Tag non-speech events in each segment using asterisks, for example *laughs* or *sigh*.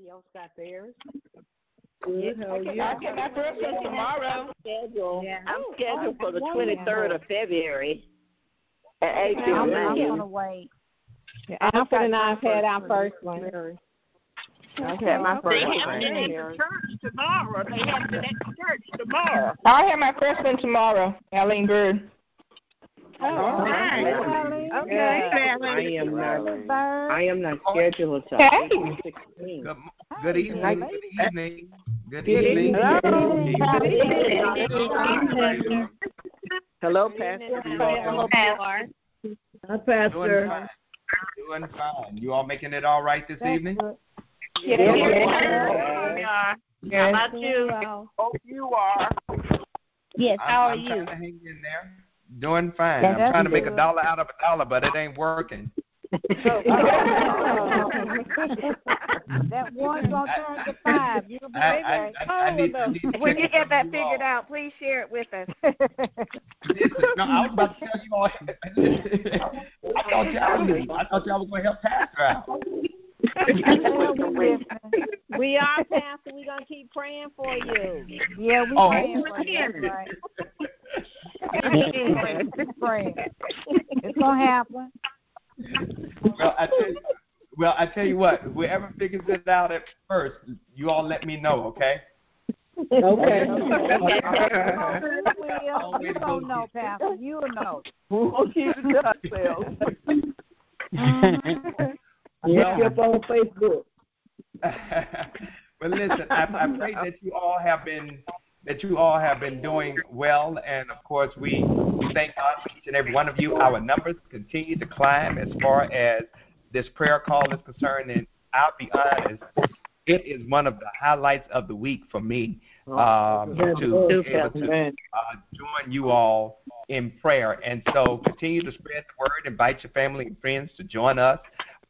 Everybody else got theirs. Good. How are you? I'll get my first one tomorrow. Schedule. Yeah. I'm Oh, scheduled for the twenty third of February. At eight I'm, till I'm gonna wait. Alfred and I have had our first one. I've had my They first have one. it at the church tomorrow. They have it at the church tomorrow. I'll have my first one tomorrow, Eileen Bird. Oh, right. Okay. I am not. I am not scheduled until Hey. April 16th. Good, good evening. Good evening. Good Good evening. Hello. Hello, Pastor. Hello, Pastor. Hi, Doing Pastor. fine. Doing fine. You all making it all right this evening? good. Yeah. Yeah. Yes. How about you? Well, Hope you are. Yes, I'm, how are I'm you? trying to hang in there. Doing fine. Yeah, I'm trying to make a dollar out of a dollar, but it ain't working. *laughs* that one's gonna turn to five. You'll be I, I, I, I need, I need When you check get that some of you figured all. out, please share it with us. Listen, *laughs* no, I was about to tell you all. *laughs* I thought y'all, was- I thought y'all was going to help Pastor out. we are, Pastor. We're gonna keep praying for you. Yeah, we Oh. praying for you. Right. Keep praying. It's gonna happen. Well, I tell you, well, I tell you what. Whoever figures it out at first, you all let me know, okay? Okay. *laughs* Will, you don't know, Pastor. You'll know. We'll keep it to ourselves. Mhm. Look up on Facebook. *laughs* but listen, I, I pray that you all have been that you all have been doing well, and of course we thank God for each and every one of you. Our numbers continue to climb as far as this prayer call is concerned, and I'll be honest, it is one of the highlights of the week for me um, to be able to uh, join you all in prayer. And so continue to spread the word. Invite your family and friends to join us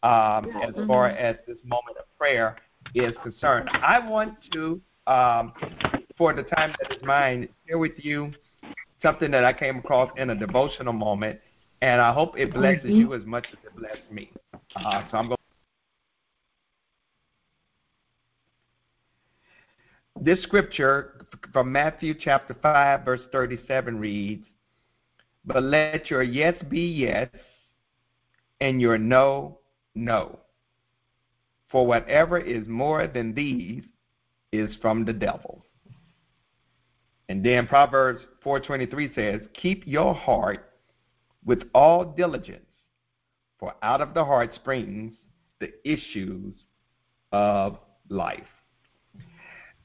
um, as far as this moment of prayer is concerned. I want to, um, for the time that is mine, share with you something that I came across in a devotional moment, and I hope it blesses you as much as it blessed me. Uh, so I'm going. This scripture from Matthew chapter 5, verse 37 reads, But let your yes be yes, and your no, no. For whatever is more than these is from the devil. And then Proverbs 4:23 says, "Keep your heart with all diligence, for out of the heart springs the issues of life."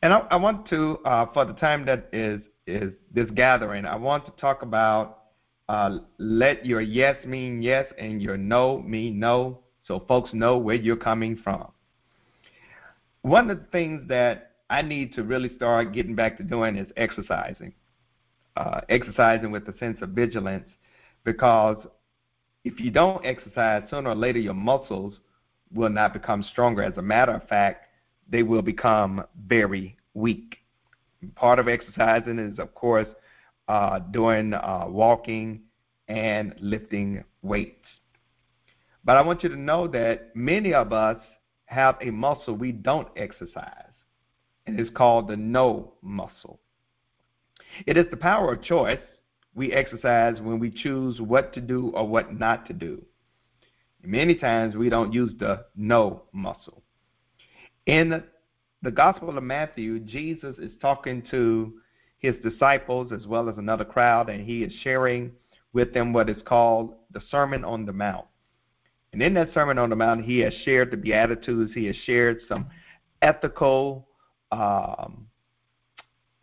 And I, I want to, uh, for the time that is is this gathering, I want to talk about uh, let your yes mean yes and your no mean no, so folks know where you're coming from. One of the things that I need to really start getting back to doing is exercising, uh, exercising with a sense of vigilance, because if you don't exercise, sooner or later your muscles will not become stronger. As a matter of fact, they will become very weak. Part of exercising is, of course, uh, doing uh, walking and lifting weights. But I want you to know that many of us have a muscle we don't exercise, and it's called the no muscle. It is the power of choice we exercise when we choose what to do or what not to do. Many times we don't use the no muscle. In the Gospel of Matthew, Jesus is talking to his disciples as well as another crowd, and he is sharing with them what is called the Sermon on the Mount. And in that Sermon on the Mount, he has shared the Beatitudes, he has shared some ethical, um,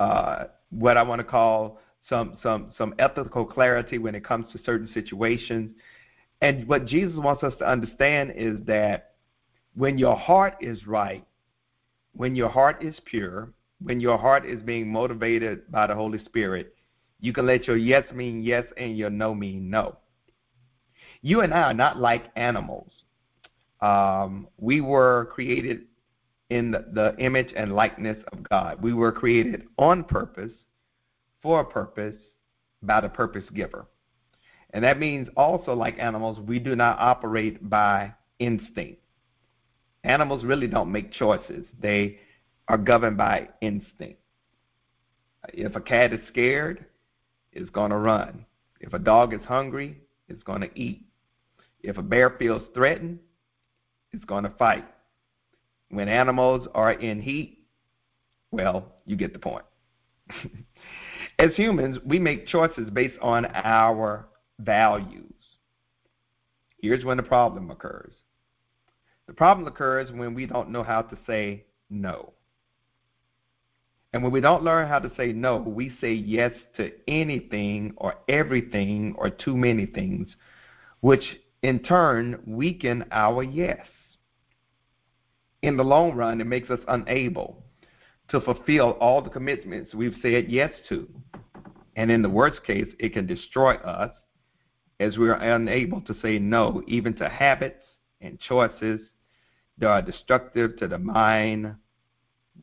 uh, what I want to call some, some, some ethical clarity when it comes to certain situations. And what Jesus wants us to understand is that when your heart is right, when your heart is pure, when your heart is being motivated by the Holy Spirit, you can let your yes mean yes and your no mean no. You and I are not like animals. Um, we were created in the, image and likeness of God. We were created on purpose, for a purpose, by the purpose giver. And that means also, like animals, we do not operate by instinct. Animals really don't make choices. They are governed by instinct. If a cat is scared, it's going to run. If a dog is hungry, it's going to eat. If a bear feels threatened, it's going to fight. When animals are in heat, well, you get the point. *laughs* As humans, we make choices based on our values. Here's when the problem occurs the problem occurs when we don't know how to say no. And when we don't learn how to say no, we say yes to anything or everything or too many things, which in turn weaken our yes. In the long run, it makes us unable to fulfill all the commitments we've said yes to. And in the worst case, it can destroy us as we are unable to say no even to habits and choices that are destructive to the mind,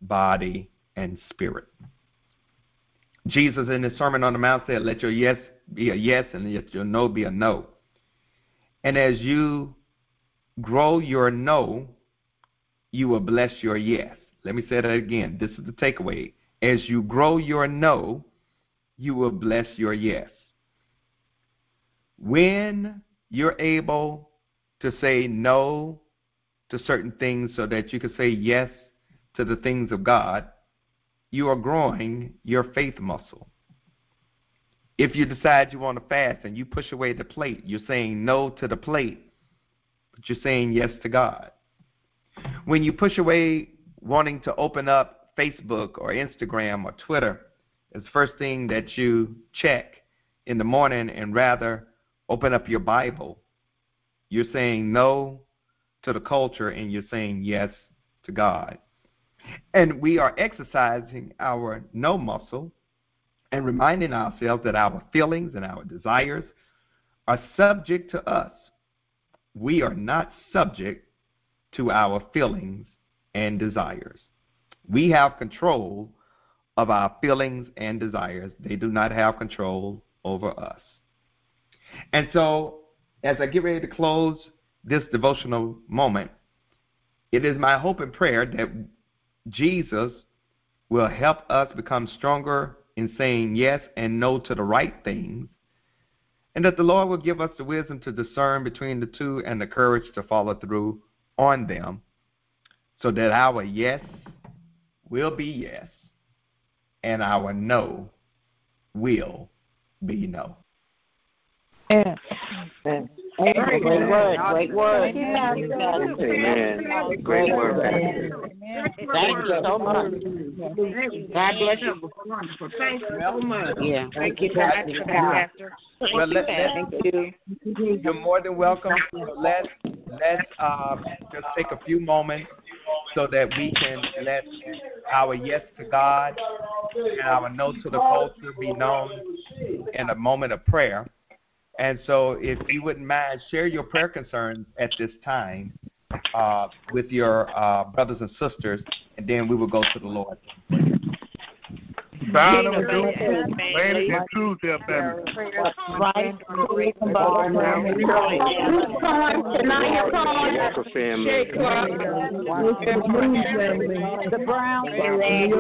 body, and spirit. Jesus in his Sermon on the Mount said, Let your yes be a yes and let your no be a no. And as you grow your no, you will bless your yes. Let me say that again. This is the takeaway. As you grow your no, you will bless your yes. When you're able to say no to certain things so that you can say yes to the things of God, you are growing your faith muscle. If you decide you want to fast and you push away the plate, you're saying no to the plate, but you're saying yes to God. When you push away wanting to open up Facebook or Instagram or Twitter as the first thing that you check in the morning and rather open up your Bible, you're saying no to the culture and you're saying yes to God. And we are exercising our no muscle and reminding ourselves that our feelings and our desires are subject to us. We are not subject to our feelings and desires. We have control of our feelings and desires, they do not have control over us. And so, as I get ready to close this devotional moment, it is my hope and prayer that Jesus will help us become stronger in saying yes and no to the right things, and that the Lord will give us the wisdom to discern between the two and the courage to follow through on them, so that our yes will be yes and our no will be no. Yeah. Amen. Great word. Great word. Amen. Great word. Amen. Thank you so much. God bless you. Thank you so much. Yeah. Thank you, Pastor. Well, let, let, Thank you. you're more than welcome. Let's let's uh, just take a few moments so that we can let our yes to God and our no to the culture be known in a moment of prayer. And so, if you wouldn't mind, share your prayer concerns at this time uh, with your uh, brothers and sisters, and then we will go to the Lord. Bound of truth, lady and truth, dear family. Right. For family. The Brown Willie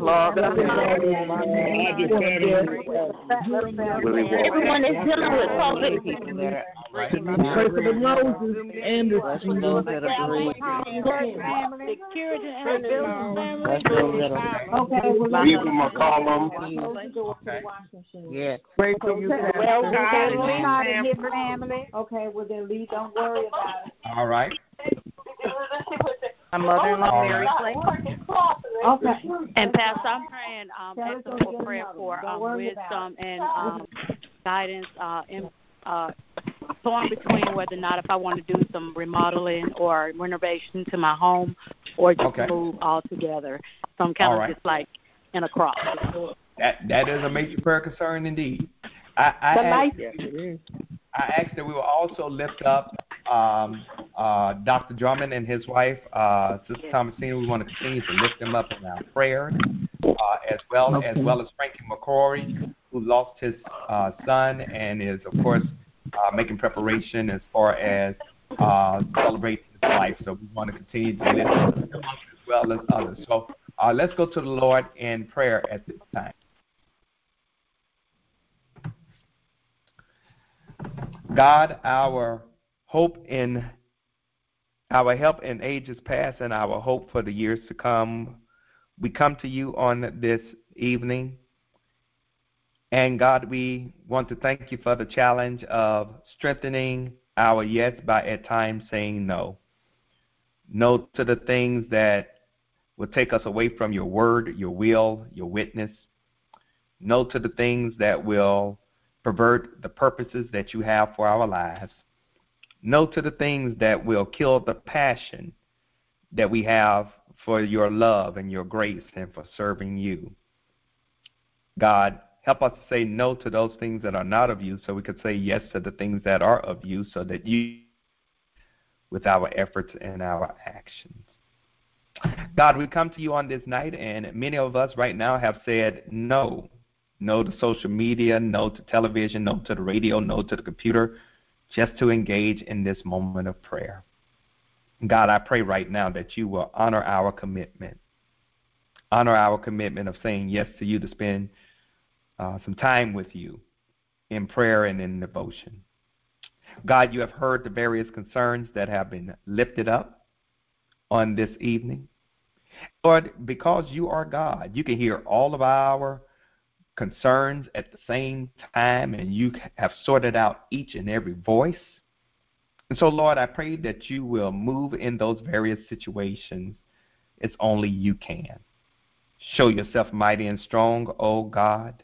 Walker. Everyone is dealing with COVID. Pray for the Moses and the Okay, well, Leave them a column. Yes. Pray for you. Well, God, we're not in family. family. Okay, well then Lee, don't worry about it. All right. My mother-in-law, All Mary right. Clay. Okay. And Pastor, I'm praying, um, Tell us asking what for you're prayer for um, wisdom and um, guidance uh, in uh, torn between whether or not if I want to do some remodeling or renovation to my home or just Okay. move altogether. So I'm kind All of right. just like in a cross. That that is a major prayer concern indeed. I, I ask, I ask that we will also lift up um, uh, Dr. Drummond and his wife, uh, Sister Thomasina. We want to continue to lift them up in our prayers, uh, as well as well as Frankie McCrory, who lost his uh, son and is, of course, uh, making preparation as far as uh, celebrate his life. So we want to continue to him up as well as others. So uh, let's go to the Lord in prayer at this time. God, our hope in our help in ages past and our hope for the years to come, we come to you on this evening. And God, we want to thank you for the challenge of strengthening our yes by at times saying no. No to the things that will take us away from your word, your will, your witness. No to the things that will pervert the purposes that you have for our lives. No to the things that will kill the passion that we have for your love and your grace and for serving you. God, help us to say no to those things that are not of you so we could say yes to the things that are of you so that you with our efforts and our actions. God, we come to you on this night, and many of us right now have said no. No to social media, no to television, no to the radio, no to the computer, just to engage in this moment of prayer. God, I pray right now that you will honor our commitment. Honor our commitment of saying yes to you to spend uh, some time with you in prayer and in devotion. God, you have heard the various concerns that have been lifted up on this evening. Lord, because you are God, you can hear all of our concerns at the same time, and you have sorted out each and every voice. And so, Lord, I pray that you will move in those various situations as only you can. Show yourself mighty and strong, O God,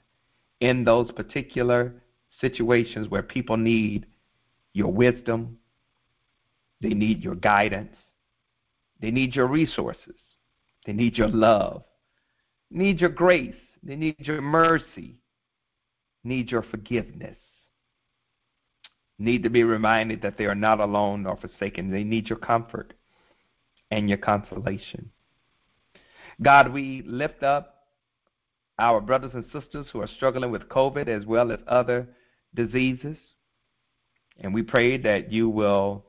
in those particular situations where people need your wisdom, they need your guidance, they need your resources, they need your love, need your grace, they need your mercy, need your forgiveness. Need to be reminded that they are not alone nor forsaken. They need your comfort and your consolation. God, we lift up our brothers and sisters who are struggling with COVID as well as other diseases. And we pray that you will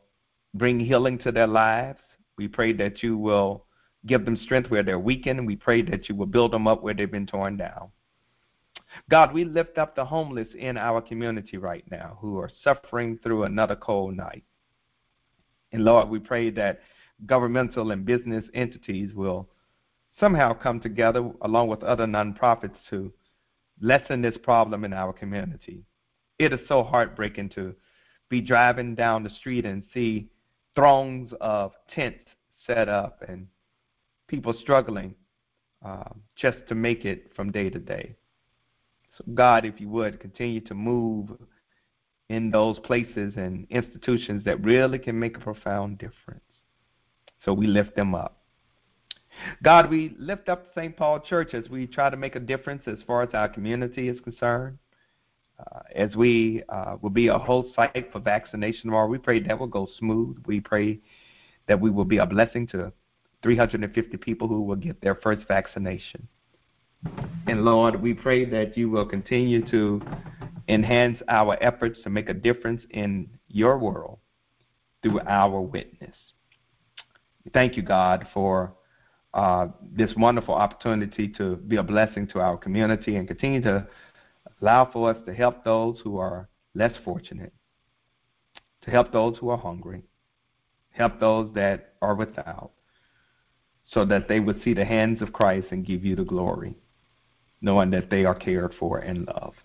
bring healing to their lives. We pray that you will give them strength where they're weakened. We pray that you will build them up where they've been torn down. God, we lift up the homeless in our community right now who are suffering through another cold night. And Lord, we pray that governmental and business entities will somehow come together along with other nonprofits to lessen this problem in our community. It is so heartbreaking to be driving down the street and see throngs of tents set up and people struggling uh, just to make it from day to day. So, God, if you would, continue to move in those places and institutions that really can make a profound difference. So we lift them up. God, we lift up St. Paul Church as we try to make a difference as far as our community is concerned. Uh, as we uh, will be a host site for vaccination tomorrow, we pray that will go smooth. We pray that we will be a blessing to 350 people who will get their first vaccination. And Lord, we pray that you will continue to enhance our efforts to make a difference in your world through our witness. Thank you, God, for uh, this wonderful opportunity to be a blessing to our community and continue to allow for us to help those who are less fortunate, to help those who are hungry, help those that are without, so that they would see the hands of Christ and give you the glory, knowing that they are cared for and loved.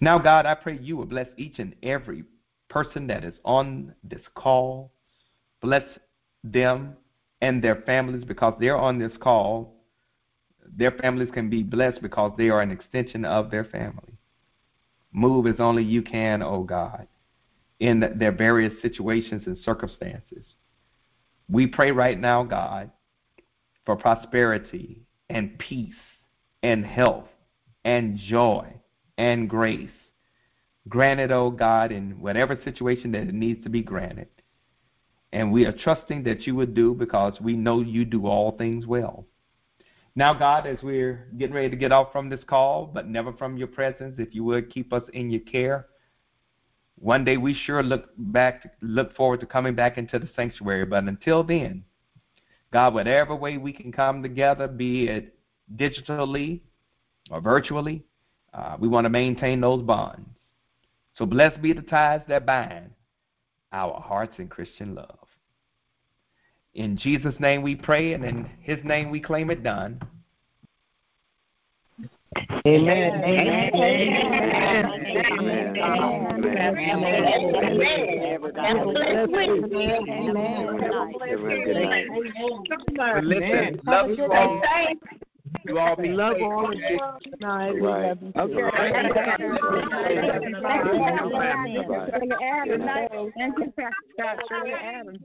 Now, God, I pray you will bless each and every person that is on this call. Bless them and their families because they're on this call. Their families can be blessed because they are an extension of their family. Move as only you can, O oh God, in their various situations and circumstances. We pray right now, God, for prosperity and peace and health and joy and grace. Granted, oh God, in whatever situation that it needs to be granted. And we are trusting that you would do because we know you do all things well. Now, God, as we're getting ready to get off from this call, but never from your presence, if you would keep us in your care, One day we sure look back, look forward to coming back into the sanctuary. But until then, God, whatever way we can come together, be it digitally or virtually, uh, we want to maintain those bonds. So blessed be the ties that bind our hearts in Christian love. In Jesus' name we pray, and in His name we claim it done. Amen. But listen, love you all. You all be Love all of you. Night. We Right. love you. Okay. Thank